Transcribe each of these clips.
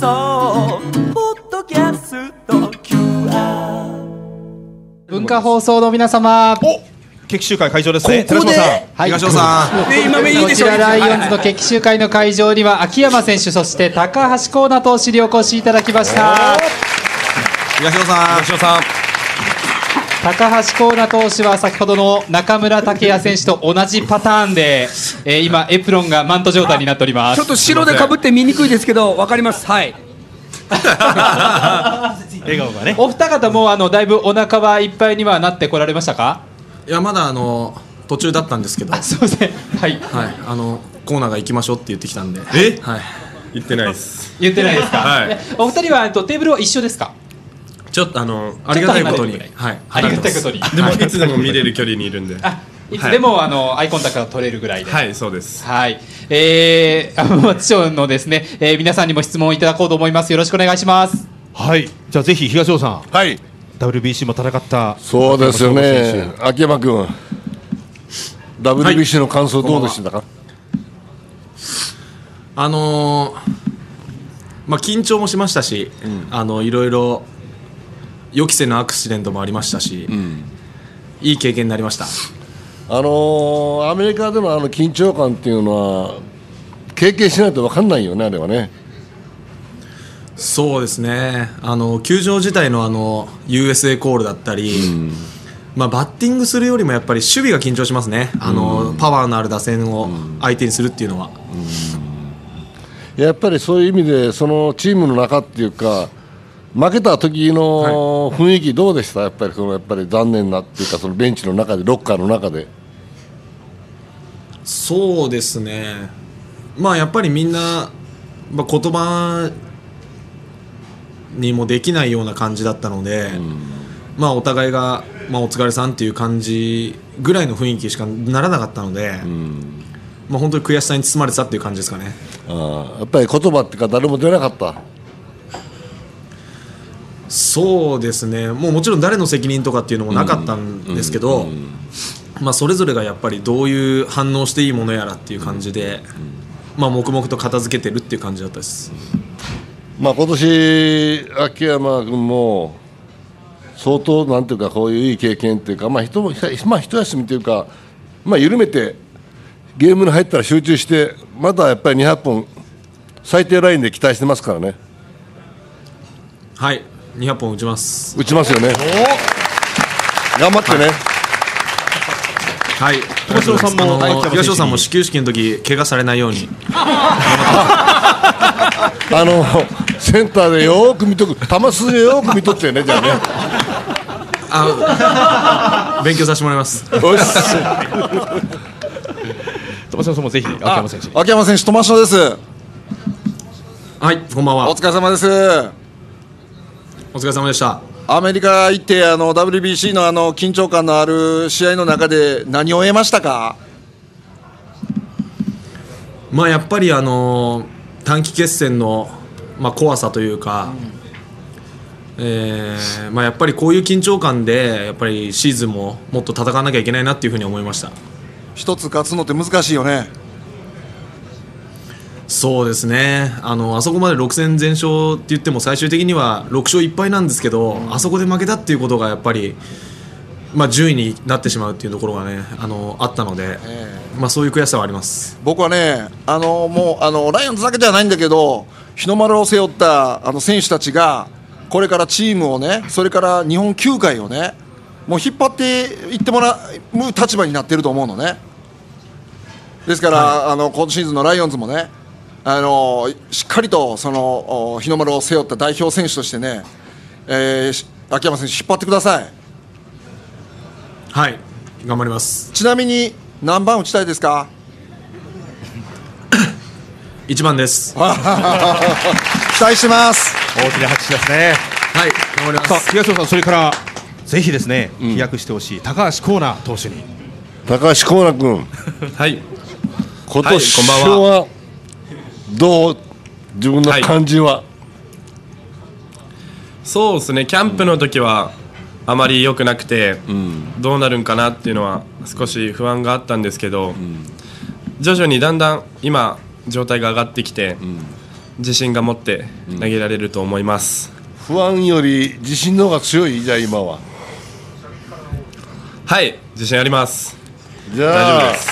送ポッドキャスト QR 文化放送の皆様決起集会会場ですね。ここで寺島さん。はい東尾さん。ね今目いいこちでしょらライオンズの決起集会の会場には秋山選手そして高橋光成投手にお越しいただきました東尾さん。東尾さん。高橋光成投手は先ほどの中村剛也選手と同じパターンで、えー今エプロンがマント状態になっております。ちょっと白でかぶって見にくいですけどわかります。はい。笑顔がね。お二方もあのだいぶお腹はいっぱいにはなってこられましたか？いやまだあの途中だったんですけど、はい、すいませんはい。あのコーナーが行きましょうって言ってきたんで、え？はい、言ってないです。言ってないですか、はい。えお二人はえっとテーブルは一緒ですか？ちょっとあのありがたいことに。はい、ありがたいことに。でもいつでも見れる距離にいるんで。あい。つでも、あのアイコンタクトが取れるぐらいで。はいそうです。はい。えー、アマチュアのですね、えー皆さんにも質問をいただこうと思います。よろしくお願いします。はい。じゃあぜひ東尾さん。はい、WBC も戦った。そうですよね。選、秋山君、WBC の感想、どうでしたか、あのーまあ緊張もしましたし、あのいろいろ予期せぬアクシデントもありましたし、いい経験になりました。あのーアメリカでのあの緊張感っていうのは、経験しないと分かんないよね、あれはね。そうですね。あの球場自体のあの USA コールだったり、まあ、バッティングするよりもやっぱり守備が緊張しますね、あのパワーのある打線を相手にするっていうのは。やっぱりそういう意味で、そのチームの中っていうか、負けた時の雰囲気、どうでした、やっぱりそのやっぱり残念なっていうか、そのベンチの中で、ロッカーの中で。そうですね、まあやっぱりみんな、まあ、言葉にもできないような感じだったので、まあお互いが、まあ、お疲れさんっていう感じぐらいの雰囲気しかならなかったので、まあ本当に悔しさに包まれてたっていう感じですかね。あーやっぱり言葉っていうか、誰も出なかった。そうですね。もうもちろん誰の責任とかっていうのもなかったんですけど、まあ、それぞれがやっぱりどういう反応していいものやらっていう感じで、まあ、黙々と片付けてるっていう感じだったです。まあ今年秋山君も相当なんていうかこういういい経験っていうかまあ一まあ一休みというかまあ緩めてゲームに入ったら集中してまだやっぱり200本最低ラインで期待してますからね。はい200本打ちます。打ちますよね。頑張ってね、はい。東尾さんも東尾さんも始球式の時怪我されないように。あのセンターでよーく見とく球筋でよーく見とってねじゃあね。あ勉強させてもらいます。よし。東尾さんもぜひ秋山選手。に。秋山選手、トマシノです。はいこんばんは。お疲れ様です。お疲れ様でした。アメリカ行ってあの WBC のあの緊張感のある試合の中で何を得ましたか？まあやっぱりあの短期決戦の、まあ、怖さというか、えーまあ、やっぱりこういう緊張感でやっぱりシーズンももっと戦わなきゃいけないなっていうふうに思いました。一つ勝つのって難しいよねそうですね。あのあそこまで6戦全勝って言っても最終的には6勝1敗なんですけど、あそこで負けたっていうことがやっぱり、まあ、順位になってしまうっていうところがねあのあったので、まあ、そういう悔しさはあります。僕はねあのもうあのライオンズだけじゃないんだけど日の丸を背負ったあの選手たちがこれからチームをねそれから日本球界をねもう引っ張っていってもらう立場になってると思うのね。ですから、あの今シーズンのライオンズもねあのしっかりとそのお日の丸を背負った代表選手としてね、えーし秋山選手引っ張ってください。はい。頑張ります。ちなみに何番打ちたいですか？1番です。期待してます。大きな拍手ですね。はい。頑張ります。さあ東尾さんそれからぜひですね飛躍してほしい高橋光成投手に。高橋光成君。はい。今はい年こんばんはどう自分の感じは、そうですね。キャンプの時はあまり良くなくて、どうなるんかなっていうのは少し不安があったんですけど、徐々にだんだん今状態が上がってきて、自信が持って投げられると思います、不安より自信の方が強い？じゃあ今は。はい。自信あります。じゃあ大丈夫です。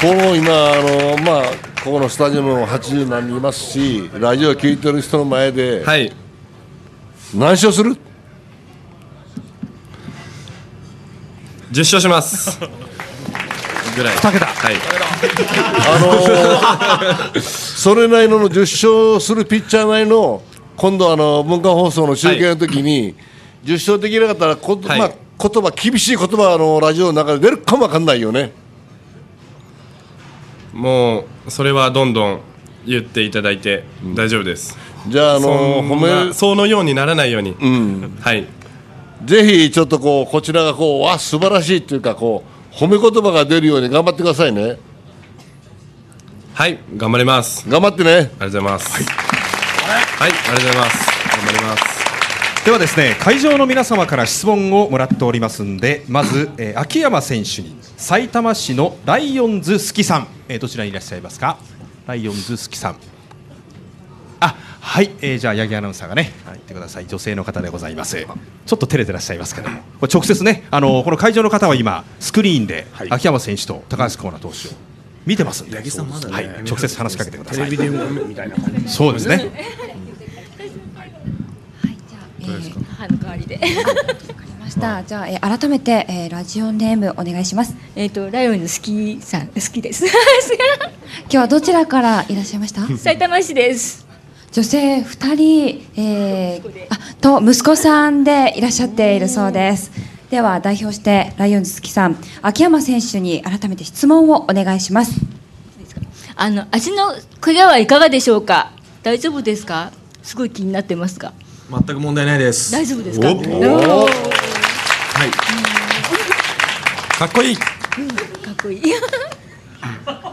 この今あのまあここのスタジアムも80何人いますしラジオ聞いてる人の前ではい。何勝する？10勝します。ぐらい。2桁。はい。あのー それなりの10勝するピッチャーなりの今度あの文化放送の集計の時に、10勝できなかったらこ、はい。まあ、言葉厳しい言葉あのラジオの中で出るかもわかんないよねもうそれはどんどん言っていただいて大丈夫です、じゃああそのん褒めなそのようにならないように、はい。ぜひちょっとこうこちらがこうわ素晴らしいっていうかこう褒め言葉が出るように頑張ってくださいね。はい頑張ります。頑張ってね。ありがとうございます。はい、ありがとうございます。頑張ります。ではですね会場の皆様から質問をもらっておりますんでまず、えー秋山選手に埼玉市のライオンズ好きさん、えーどちらにいらっしゃいますか？ライオンズ好きさん。あはい、えーじゃあ八木アナウンサーがね言ってください。女性の方でございます。ちょっと照れてらっしゃいますけどもこれ直接ねあのこの会場の方は今スクリーンで秋山選手と高橋光成投手を見てますんで、はい、直接話しかけてください。そうですね。えー母の代わりで。ました。じゃあ、えー改めて、えーラジオネームお願いします。えっ、とライオンズ好きさん 好きです。今日はどちらからいらっしゃいました？埼玉市です。女性2人、えーあと息子さんでいらっしゃっているそうです。では代表してライオンズ好きさん秋山選手に改めて質問をお願いします。あの味のクリアはいかがでしょうか？大丈夫ですか？すごい気になってますが。全く問題ないです大丈夫ですか？かっこいい。かっこいい。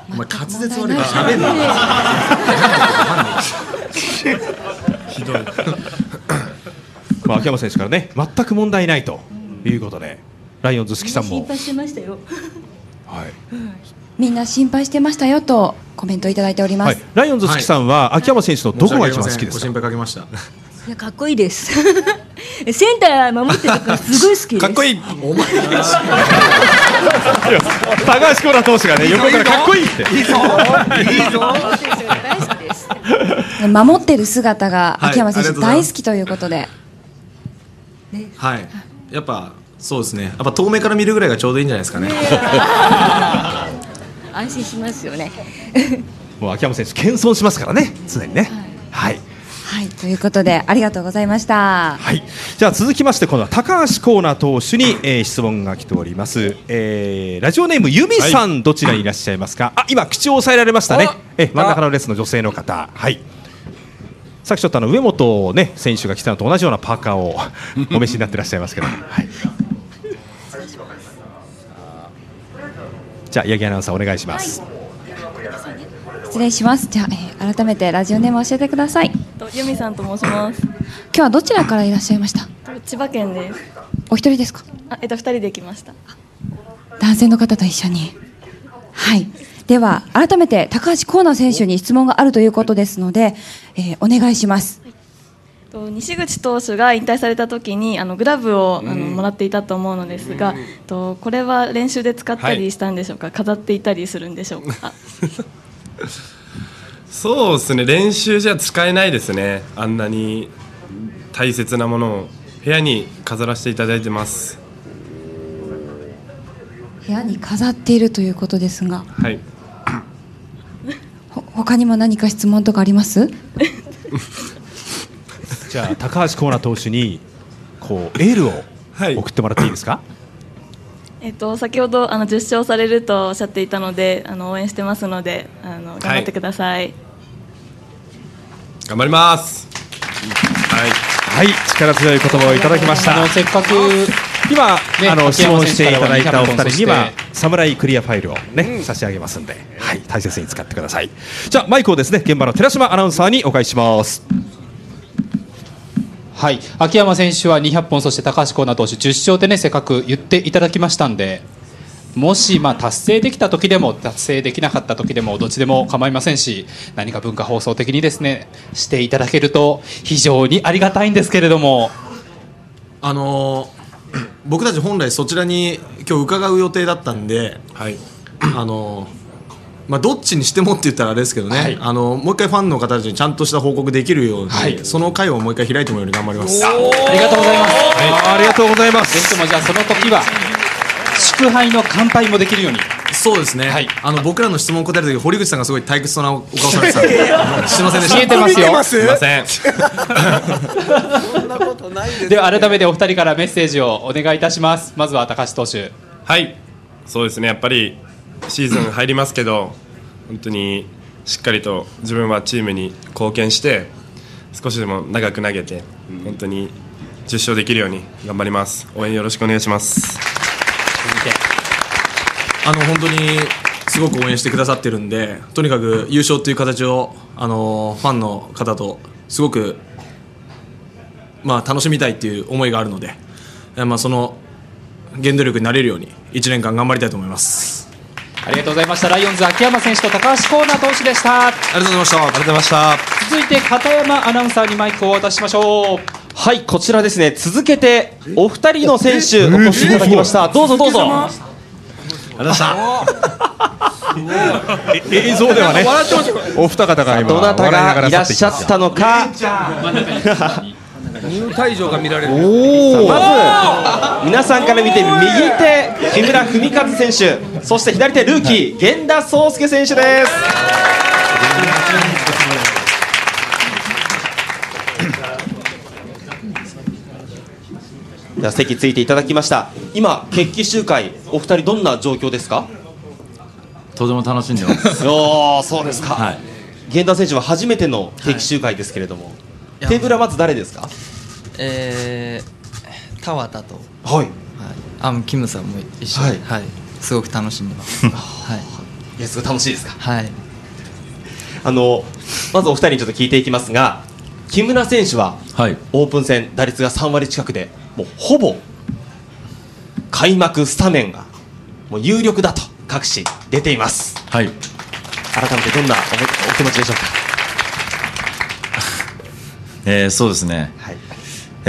お前滑舌悪いから喋んな。まあ秋山選手からね全く問題ないということでライオンズ好きさんも。心配してましたよ。はい。みんな心配してましたよとコメントいただいております。はい、ライオンズ好きさんは秋山選手のどこが一番好きですか？ご心配かけましたいやかっこいいです。センター守ってるからすごい好きです。かっこいい。お前。高橋光成投手がね横からかっこいいって。大好きです。守ってる姿が秋山選手はい大好きということで、はい。やっぱそうですね。やっぱ遠目から見るぐらいがちょうどいいんじゃないですかね。安心しますよね。もう秋山選手謙遜しますからね。常にね。はい、はいということでありがとうございました。はい、じゃあ続きまして今度は高橋光成投手に、えー質問が来ております、えーラジオネーム由美さん、どちらにいらっしゃいますか？あ今口を押さえられましたね。え真ん中の列の女性の方。はい。さっきちょっとあの上本、ね、選手が来たのと同じようなパーカーを お召しになってらっしゃいますけど、はい、じゃあ八木アナウンサーお願いします、失礼します。じゃあ、えー改めてラジオネーム教えてください。と由美さんと申します。今日はどちらからいらっしゃいました？と千葉県です。お一人ですか？あ、えっと二人で来ました。男性の方と一緒に。はい。では改めて高橋光成選手に質問があるということですので、えーお願いします。と西口投手が引退された時にあのグラブをあのもらっていたと思うのですが、とこれは練習で使ったりしたんでしょうか？飾っていたりするんでしょうか？そうですね。練習じゃ使えないですね。あんなに大切なものを部屋に飾らせていただいてます。部屋に飾っているということですが、はい。ほ他にも何か質問とかあります？じゃあ高橋光成投手にこうエールを送ってもらっていいですか、えっと先ほどあの10勝されるとおっしゃっていたので、あの応援してますので、あの頑張ってください。頑張ります。はい、はい、力強い言葉をいただきました。あのせっかく今、ねあの質問していただいたお二選手からは200人には本サムライクリアファイルをね、差し上げますんで、はい、大切に使ってください。じゃあマイクをですね現場の寺島アナウンサーにお返ししますはい、秋山選手は200本、そして高橋光成投手10勝ってね、せっかく言っていただきましたんで、もしまあ達成できた時でも達成できなかった時でもどっちでも構いませんし何か文化放送的にですねしていただけると非常にありがたいんですけれども。あのー僕たち本来そちらに今日伺う予定だったんで、あのーまあ、どっちにしてもって言ったらあれですけどね、あのもう一回ファンの方たちにちゃんとした報告できるように、その回をもう一回開いてもらうように頑張ります。ありがとうございます、ありがとうございます。ぜひともじゃあその時は祝杯の乾杯もできるように。そうですね、あの僕らの質問答える時堀口さんがすごい退屈そうなお顔されてたんですいませんでした。見えてますよ。すいません。では改めてお二人からメッセージをお願いいたします。まずは高橋投手。はい。そうですね。やっぱりシーズン入りますけど本当にしっかりと自分はチームに貢献して少しでも長く投げて本当に10勝できるように頑張ります。応援よろしくお願いします。あの本当にすごく応援してくださってるんでとにかく優勝という形をあのファンの方とすごく、まあ、楽しみたいっていう思いがあるので、まあ、その原動力になれるように1年間頑張りたいと思います。ありがとうございました。ライオンズ秋山選手と高橋光成投手でした。ありがとうございました。ありがとうございました。続いて片山アナウンサーにマイクをお渡ししましょう。はいこちらですね。続けてお二人の選手お越しいただきました。どうぞどうぞ。え映像ではねお二方が今どなた。がらがいらっししゃったたのか入退場が見られる。まず皆さんから見て右手木村文和選手そして左手ルーキー源田壮介選手です。じゃあ席ついていただきました。今決起集会お二人どんな状況ですか？とても楽しんでます。おーそうですか、はい。源田選手は初めての決起集会ですけれども、テーブルはまず誰ですか？えー、田畑と、はい。あもうキムさんも一緒。に、はい。すごく楽しんでます。はい。いやすごい楽しいですか？はい。あのまずお二人にちょっと聞いていきますが木村選手は、オープン戦打率が3割近くでもうほぼ開幕スタメンがもう有力だと各紙出ています。はい。改めてどんなおお気持ちでしょうか？えーそうですね、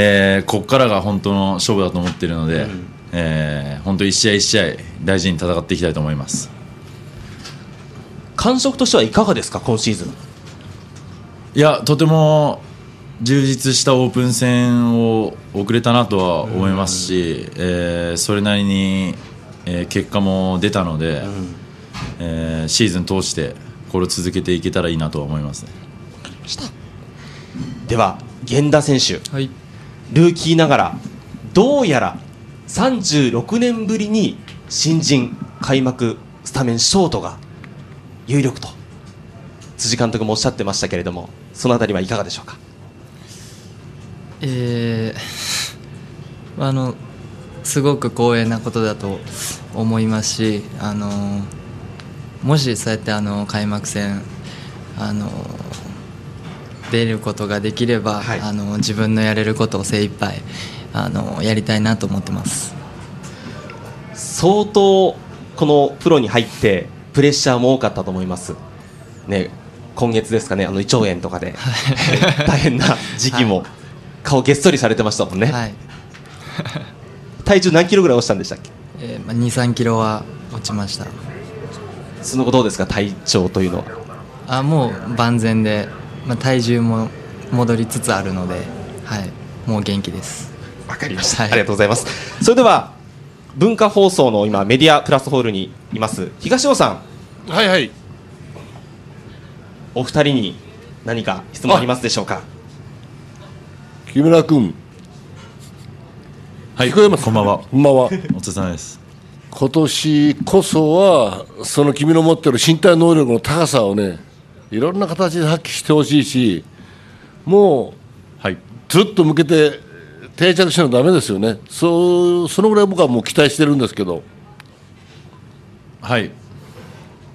えーここからが本当の勝負だと思っているので、えー本当一試合一試合大事に戦っていきたいと思います。感触としてはいかがですか今シーズン。いやとても充実したオープン戦を送れたなとは思いますし、えーそれなりに、えー結果も出たので、えーシーズン通してこれを続けていけたらいいなとは思いますね。では源田選手、ルーキーながらどうやら36年ぶりに新人開幕スタメンショートが有力と辻監督もおっしゃってましたけれどもそのあたりはいかがでしょうか？えー、あのすごく光栄なことだと思いますし、あのもしそうやってあの開幕戦あの出ることができれば、あの自分のやれることを精一杯あのやりたいなと思ってます。相当このプロに入ってプレッシャーも多かったと思います、ね、今月ですかねあの胃腸炎とかで。大変な時期も顔げっそりされてましたもんね、体重何キロぐらい落ちたんでしたっけ？えーまあ、23キロは落ちました。その後どうですか？体調というのは。あもう万全で、まあ、体重も戻りつつあるので、はい、もう元気です。わかりました、ありがとうございます。それでは文化放送の今メディアプラスホールにいます。東尾さん。はいはい。お二人に何か質問ありますでしょうか？木村君。はい。聞こえます？こんばんは。こんばんは。お疲れ様です。今年こそはその君の持ってる身体能力の高さをねいろんな形で発揮してほしいしもう、ずっと向けて定着しないとダメですよね。そうそのぐらい僕はもう期待してるんですけど。はい。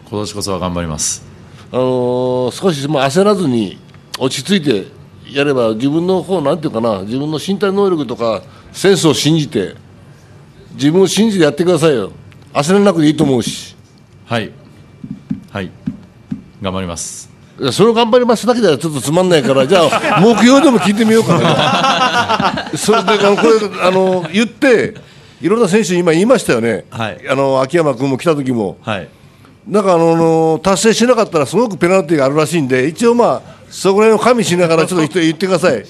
今年こそは頑張ります。あのー少しもう焦らずに落ち着いてやれば自分の方なんていうかな自分の身体能力とかセンスを信じて自分を信じてやってくださいよ。焦らなくていいと思うし。はい。はい頑張ります。それを頑張りますだけではちょっとつまんないからじゃあ目標でも聞いてみようかな。それであのこれあの言っていろんな選手に今言いましたよね、あの秋山君も来た時も、なんかあの達成しなかったらすごくペナルティーがあるらしいんで一応まあそこら辺を加味しながらちょっと言ってください。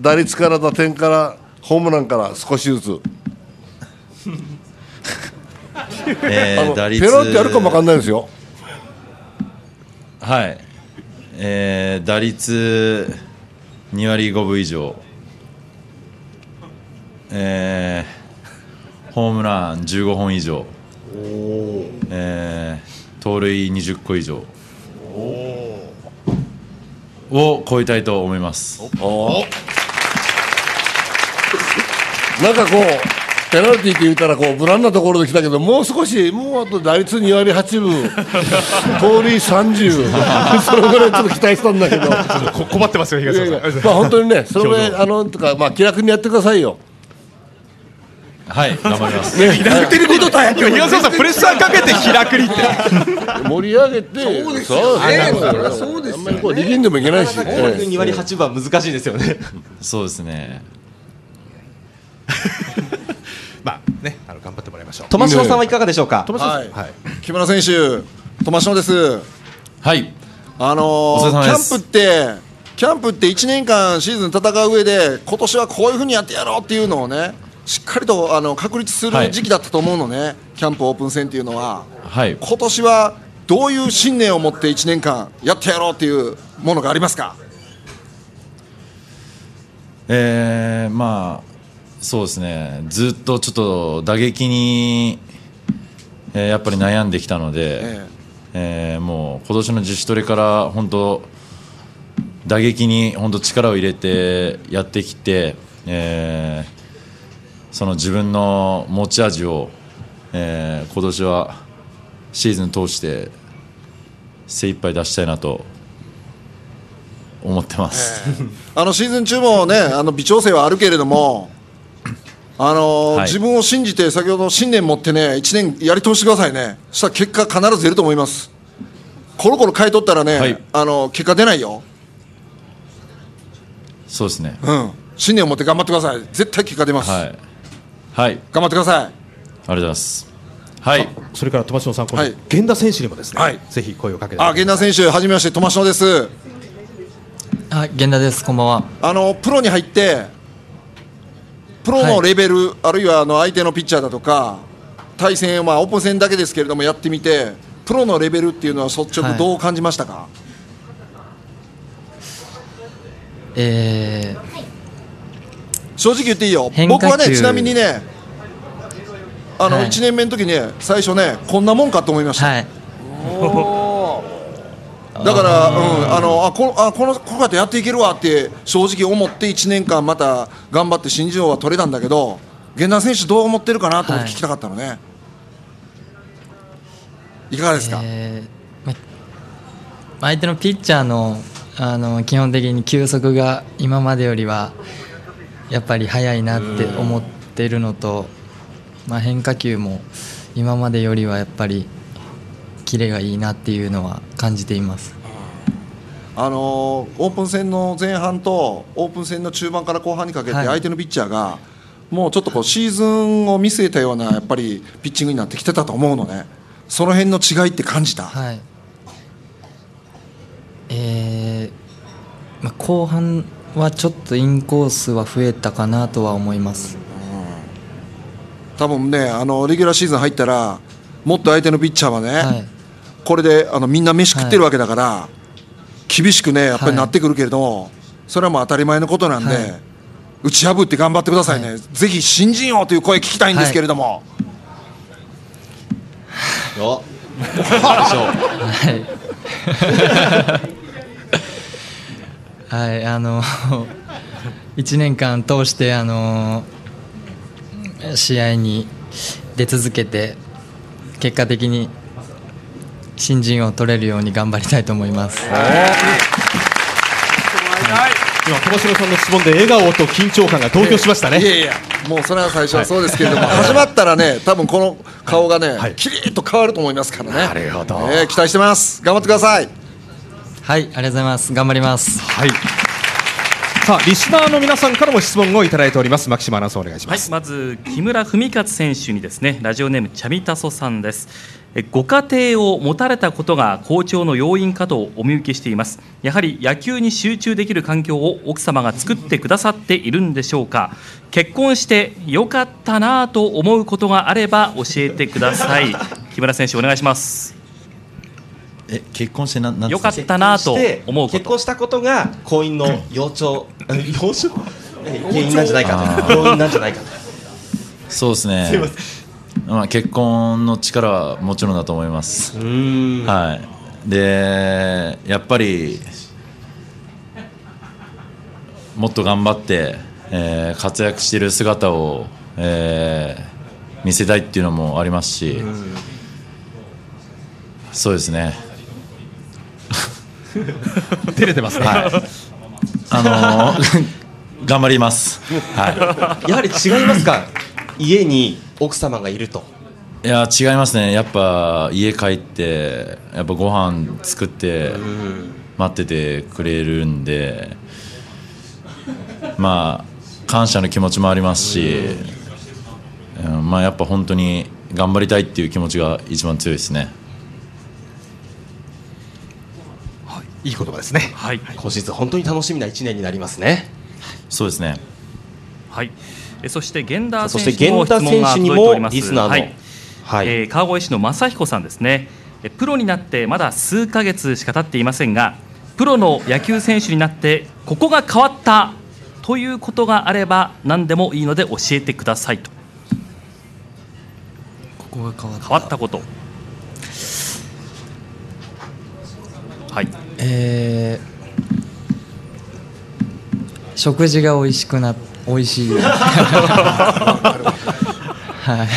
打率から打点からホームランから少しずつ。えーあのペナルティーあるかもわかんないですよ。はい、えー打率2割5分以上、えーホームラン15本以上、えー盗塁20個以上。を超えたいと思います。なんかこう、ペナルティーって言ったらこう無難なところで来たけど、もう少し、もうあと打率2割8分、盗塁30、それぐらいちょっと期待したんだけど、困ってますよ、東野さん。いやいやまあ本当にね、それぐらい、あのとか、まあ気楽にやってくださいよ。はい、頑張ります。ね、やってることだ今東野さんプレッシャーかけて気楽にって。盛り上げて、そうですよねそうですあんまりこう力んでもいけないし、2割8分は難しいですよね。そうですね。まあね、あの頑張ってもらいましょう。さんはいかがでしょうか？はい、木村選手、友篠です。はい。あのー、キャンプって、キャンプって1年間シーズン戦う上で、今年はこういうふうにやってやろうっていうのをね、しっかりとあの確立するはい時期だったと思うのね、キャンプオープン戦っていうのは。はい。今年はどういう信念を持って1年間やってやろうっていうものがありますか？えー、まあそうですね。ずっとちょっと打撃に、えーやっぱり悩んできたので、ええ。ーもう今年の自主トレから本当打撃に本当力を入れてやってきて、えーその自分の持ち味を、えー今年はシーズン通して精一杯出したいなと思ってます。あのシーズン中もねあの微調整はあるけれども、あのーはい自分を信じて先ほど信念持ってね1年やり通してくださいねそしたら結果必ず出ると思いますコロコロ変えとったらね、あの結果出ないよそうですね。うん信念を持って頑張ってください絶対結果出ます、はい。はい。頑張ってくださいありがとうございます。はい。それから友篠さん、このはい源田選手にもですね、はいぜひ声をかけて。あ源田選手はじめまして友篠ですあ、源田です。こんばんは。あのプロに入ってプロのレベル、あるいはあの相手のピッチャーだとか対戦、まあ、オープン戦だけですけれどもやってみてプロのレベルっていうのは率直どう感じましたか、え正直言っていいよ。僕はねちなみにねあの、はい。1年目の時ね最初ねこんなもんかと思いました、だから、うん、あのあこあこのこうやってやっていけるわって正直思って1年間また頑張って新人王は取れたんだけど源田選手どう思ってるかなと思って聞きたかったのね、い、かがですか、えーま相手のピッチャーのあの基本的に球速が今までよりはやっぱり速いなって思ってるのと、まあ、変化球も今までよりはやっぱりキレがいいなっていうのは感じています。あのーオープン戦の前半とオープン戦の中盤から後半にかけてはい。相手のピッチャーがもうちょっとこうシーズンを見据えたようなやっぱりピッチングになってきてたと思うのね。その辺の違いって感じた、はい。えーまあ、後半はちょっとインコースは増えたかなとは思います。多分ねあのレギュラーシーズン入ったらもっと相手のピッチャーはね、これであのみんな飯食ってるわけだから、厳しくねやっぱりなってくるけれども、それはもう当たり前のことなんで、はい。打ち破って頑張ってくださいね、ぜひ新人王という声聞きたいんですけれども、よ。はい。はい、あの1年間通してあの試合に出続けて結果的に新人を取れるように頑張りたいと思います。今、友篠さんの質問で笑顔と緊張感が同居しましたね。いやいやもうそれは最初はそうですけれども、始まったらね、多分この顔がね、きりっと変わると思いますからね。なるほど。期待してます。頑張ってください。はい、ありがとうございます。頑張ります。はい。さあリスナーの皆さんからも質問をいただいております。牧島アナウンサーお願いします。はい、まず木村文勝選手にですねラジオネームチャミタソさんですえご家庭を持たれたことが好調の要因かとお見受けしています。やはり野球に集中できる環境を奥様が作ってくださっているんでしょうか。結婚してよかったなぁと思うことがあれば教えてください。木村選手お願いします。え結婚してななんよかったなと思うこと。結婚したことが婚姻の幼鳥幼鳥原因なんじゃないかあと。要因なんじゃないかと。そうですね。すいませまあ、結婚の力はもちろんだと思います。はい。でやっぱりもっと頑張って、えー活躍している姿を、えー見せたいっていうのもありますし、そうですね。照れてますね。はい、あのー 頑張ります、はい、やはり違いますか？家に奥様がいるといや違いますねやっぱ家帰ってやっぱご飯作って待っててくれるんでまあ感謝の気持ちもありますし、うんまあやっぱ本当に頑張りたいっていう気持ちが一番強いですねいい言葉ですね。はい。今シーズン本当に楽しみな一年になりますね。そうですね。はい。えそして源田そ選手にも質問が届いております。リスナーのはい。えー川越市の正彦さんですね。えプロになってまだ数ヶ月しか経っていませんが、プロの野球選手になってここが変わったということがあれば何でもいいので教えてくださいと。ここが変わった変わったこと。はい。えー食事が美味しくな美味しい はい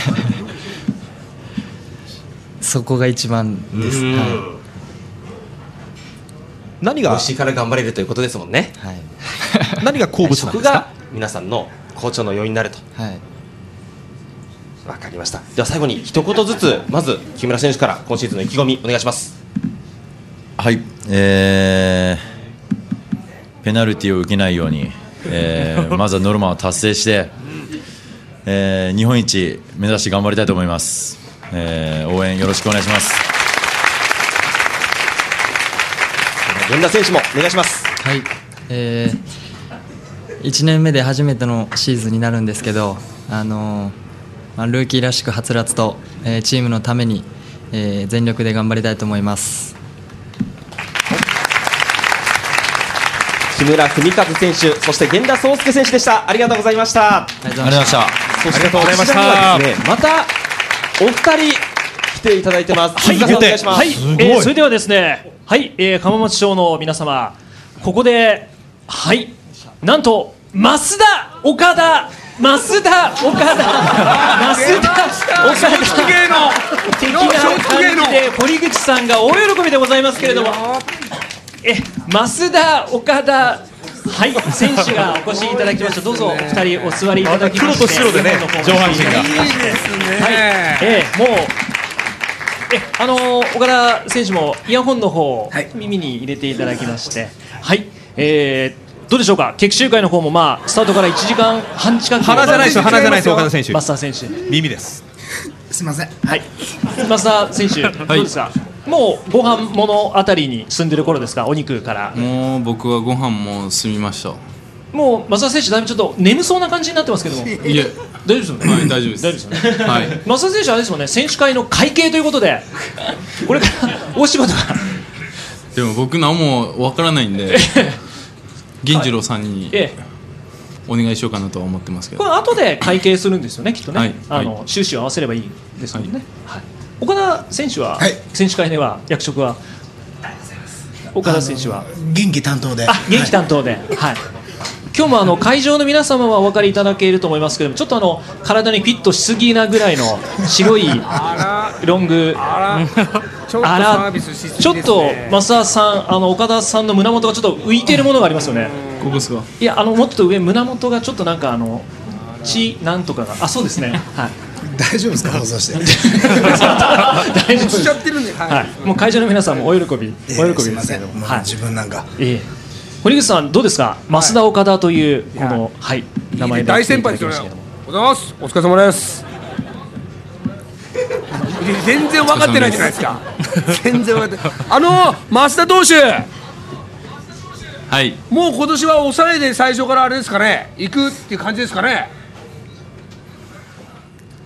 そこが一番です、うんは何美味しいから頑張れるということですもんね。はい。何が好物なん食ですか？が皆さんの好調の要因になると。はい。わかりました。では最後に一言ずつまず木村選手から今シーズンの意気込みお願いします。はい、えーペナルティーを受けないように、えーまずはノルマを達成して、えー日本一目指して頑張りたいと思います、えー応援よろしくお願いします源田選手もお願いします。はい、えー、1年目で初めてのシーズンになるんですけど、あのーまあ、ルーキーらしくはつらつと、えーチームのために、えー全力で頑張りたいと思います。木村文和選手、そして源田壮介選手でした。ありがとうございました。ありがとうございましたそしてありがとうございましたこちらにはですね、またお二人来ていただいてます。はい、鈴鹿さんお願いします。はい、えーそれではですね、はい、えー、浜松町の皆様、ここで、はい、なんと、増田岡田、増田岡田、増田岡田、的な感じで、堀口さんが大喜びでございますけれども、え、増田岡田、はい、選手がお越しいただきました。どうぞ、お二人お座りいただきまして。黒と白でね上半身が。いいですね。はい、えー、もう。えあのー岡田選手もイヤホンの方を耳に入れていただきまして、はい、えーどうでしょうか、決起集会の方もまあスタートから1時間半近く。鼻じゃないですよ鼻じゃないですよ岡田選手。マスター選手、耳です。すみません、はい、マスター選手、どうですか、もうご飯物あたりに住んでる頃ですか、お肉から。もう僕はご飯も済みました。もう増田選手、だいぶちょっと眠そうな感じになってますけども、いえ、大丈夫ですよね、はい、大丈夫です。大丈夫ですよね。はい。増田選手はあれですもんね、選手会の会計ということで、これからお仕事が。でも僕何もわからないんで、銀次郎さんにえお願いしようかなとは思ってますけど。これ後で会計するんですよね、きっとね、はいあの収支を合わせればいいですもんね。はい岡田選手は、選手会では役職は？岡田選手は？元気担当で。あ元気担当で、はい。今日もあの会場の皆様はお分かりいただけると思いますけれども、ちょっとあの体にフィットしすぎなぐらいの白いロング、あら。ちょっと増田さん、あの岡田さんの胸元がちょっと浮いているものがありますよね。ここですか？いやあのもっと上胸元がちょっとなんかあのちなんとかが。あそうですね。はい大丈夫ですか？放送して。大丈夫しちゃってるんではい。はい、もう会場の皆さんもお喜び、ええお喜びすいますせん。でけどはい、自分なんか。ええ。堀口さんどうですか？増田岡田というこのはい名前で大先輩ですよございますお疲れ様です。全然分かってないじゃないですか。全然分かってあの増田投手。はい。もう今年は抑えで最初からあれですかね。行くっていう感じですかね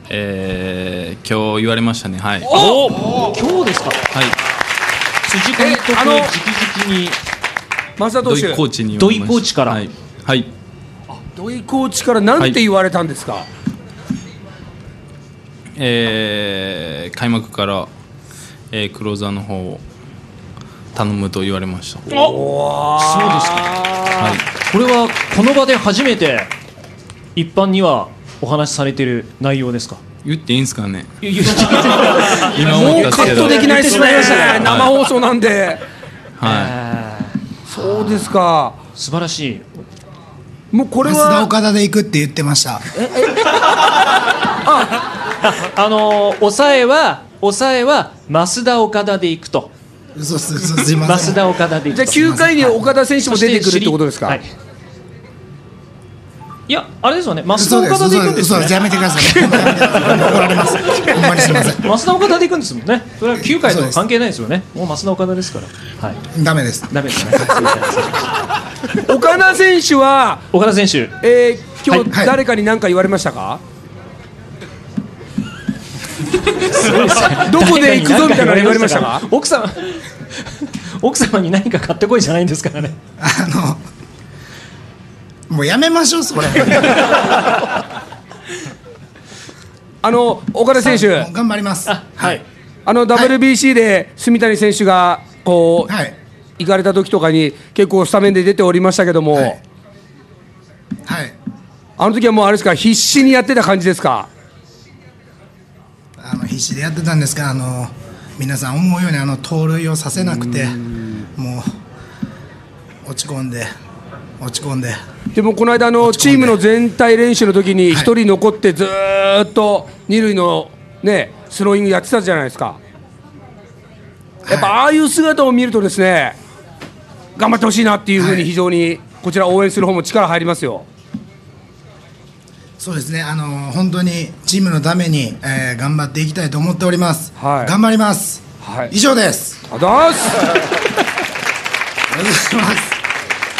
えー、今日言われましたね。はい。お今日ですか？はい。辻監督直々に増田投手土井コーチに土井コーチから？はい、はい、土井コーチから何て言われたんですか、えー、開幕から、えー、クローザーの方を頼むと言われました。おそうですか。はい。これはこの場で初めて一般にはお話しされている内容ですか？言っていいんですかね？今もうカットできないですね。生放送なんで。はそうですか。素晴らしい。もうこれ増田は岡田で行くって言ってました。あ。のー抑えは抑えは増田岡田で行くと。嘘す嘘すいません。増田岡田で行くと。じゃあ9回に岡田選手も出てくるってことですか、はいいやあれですよね。増田岡田で行くんですよね。やめてくださいほんまやめてください怒られます。ほんまにすいません。増田岡田で行くんですもんね。それは9回とは関係ないですよね。もう増田岡田ですから。はい。ダメです。ダメですね。岡田選手は、岡田選手。えー、今日はい。誰かに何か言われましたか、どこで行くぞみたいなの言われましたか？奥様奥様に何か買ってこいじゃないんですからね。あのもうやめましょうそれ。あの岡田選手、頑張ります。はい。あの WBC で住谷選手がこう、はい。行かれた時とかに結構スタメンで出ておりましたけども、はい。あの時はもうあれですか必死にやってた感じですか？あの必死でやってたんですがあの皆さん思うようにあの盗塁をさせなくてもう落ち込んで落ち込んで。でもこの間あのチームの全体練習の時に一人残ってずーっと二塁のねスローイングやってたじゃないですか。やっぱああいう姿を見るとですね頑張ってほしいなっていうふうに非常にこちら応援する方も力入りますよ。そうですね。あの本当にチームのために、えー頑張っていきたいと思っております、はい。頑張ります、はい。以上です。あざーす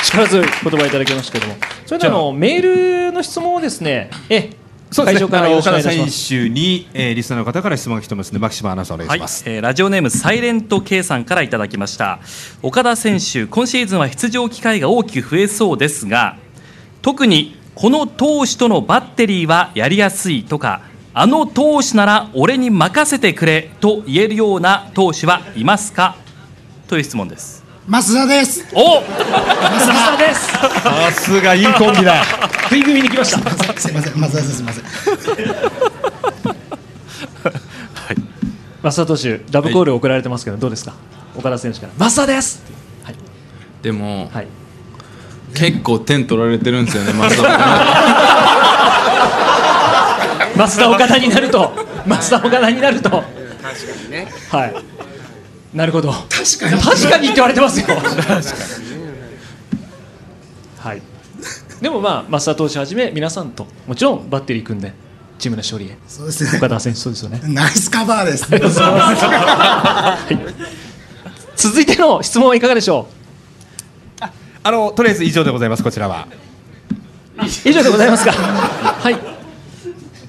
力強い言葉いただきましたけども。それではあのメールの質問をですねえ会場からよろしくお願いいたし選手に、えーリスナーの方から質問が来てますので、牧島アナウンサーお願いはいします。えーラジオネームサイレント K さんからいただきました。岡田選手今シーズンは出場機会が大きく増えそうですが特にこの投手とのバッテリーはやりやすいとかあの投手なら俺に任せてくれと言えるような投手はいますか？という質問です増田です。お増田です。さすがいいコンビだ。食い組みに来ました。すいません増田ですすいません。増田投手ラブコール送られてますけどどうですか？岡田選手から。増田です。でも、はい。結構点取られてるんですよね増田。増田岡田になると増田岡田になると。確かにね。はいなるほど。確かに。確かにって言われてますよ。はい。でもまあ増田投手はじめ皆さんともちろんバッテリー組んでチームの勝利へ。そうですね。岡田選手そうですよね。ナイスカバーです。は い続いての質問はいかがでしょあのとりあえず以上でございます。こちらは。う以上でございますか。はい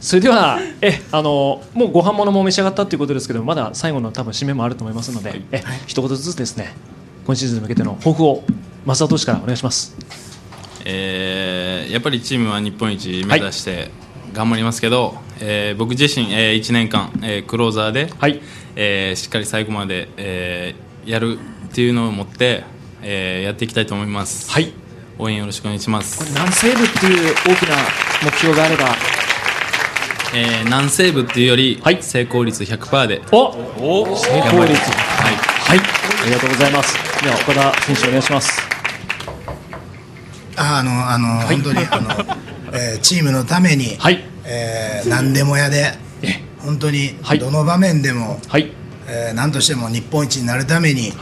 それではえあのもうご飯物も召し上がったということですけどまだ最後の多分締めもあると思いますので、え一言ずつですね今シーズンに向けての抱負を増田投手からお願いします。えーやっぱりチームは日本一目指して頑張りますけど、えー僕自身、え1年間、えークローザーで、えーしっかり最後まで、えーやるっていうのを持って、えーやっていきたいと思います、応援よろしくお願いします。何セーブっていう大きな目標があればえー何セーブっていうより、成功率100%で。お成功率。はい、はい、ありがとうございます。では岡田選手お願いします。ああのあの、本当にあのえーチームのために、えー何でもやで本当にどの場面でも、えー何としても日本一になるために、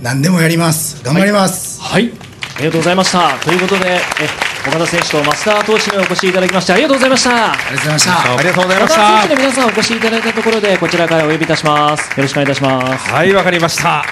何でもやります。頑張ります、はい、ありがとうございました。ということで、え岡田選手と増田投手にお越しいただきましてありがとうございました。ありがとうございましたありがとうございました岡田選手の皆さんお越しいただいたところでこちらからお呼びいたします。よろしくお願いいたします。はいわかりました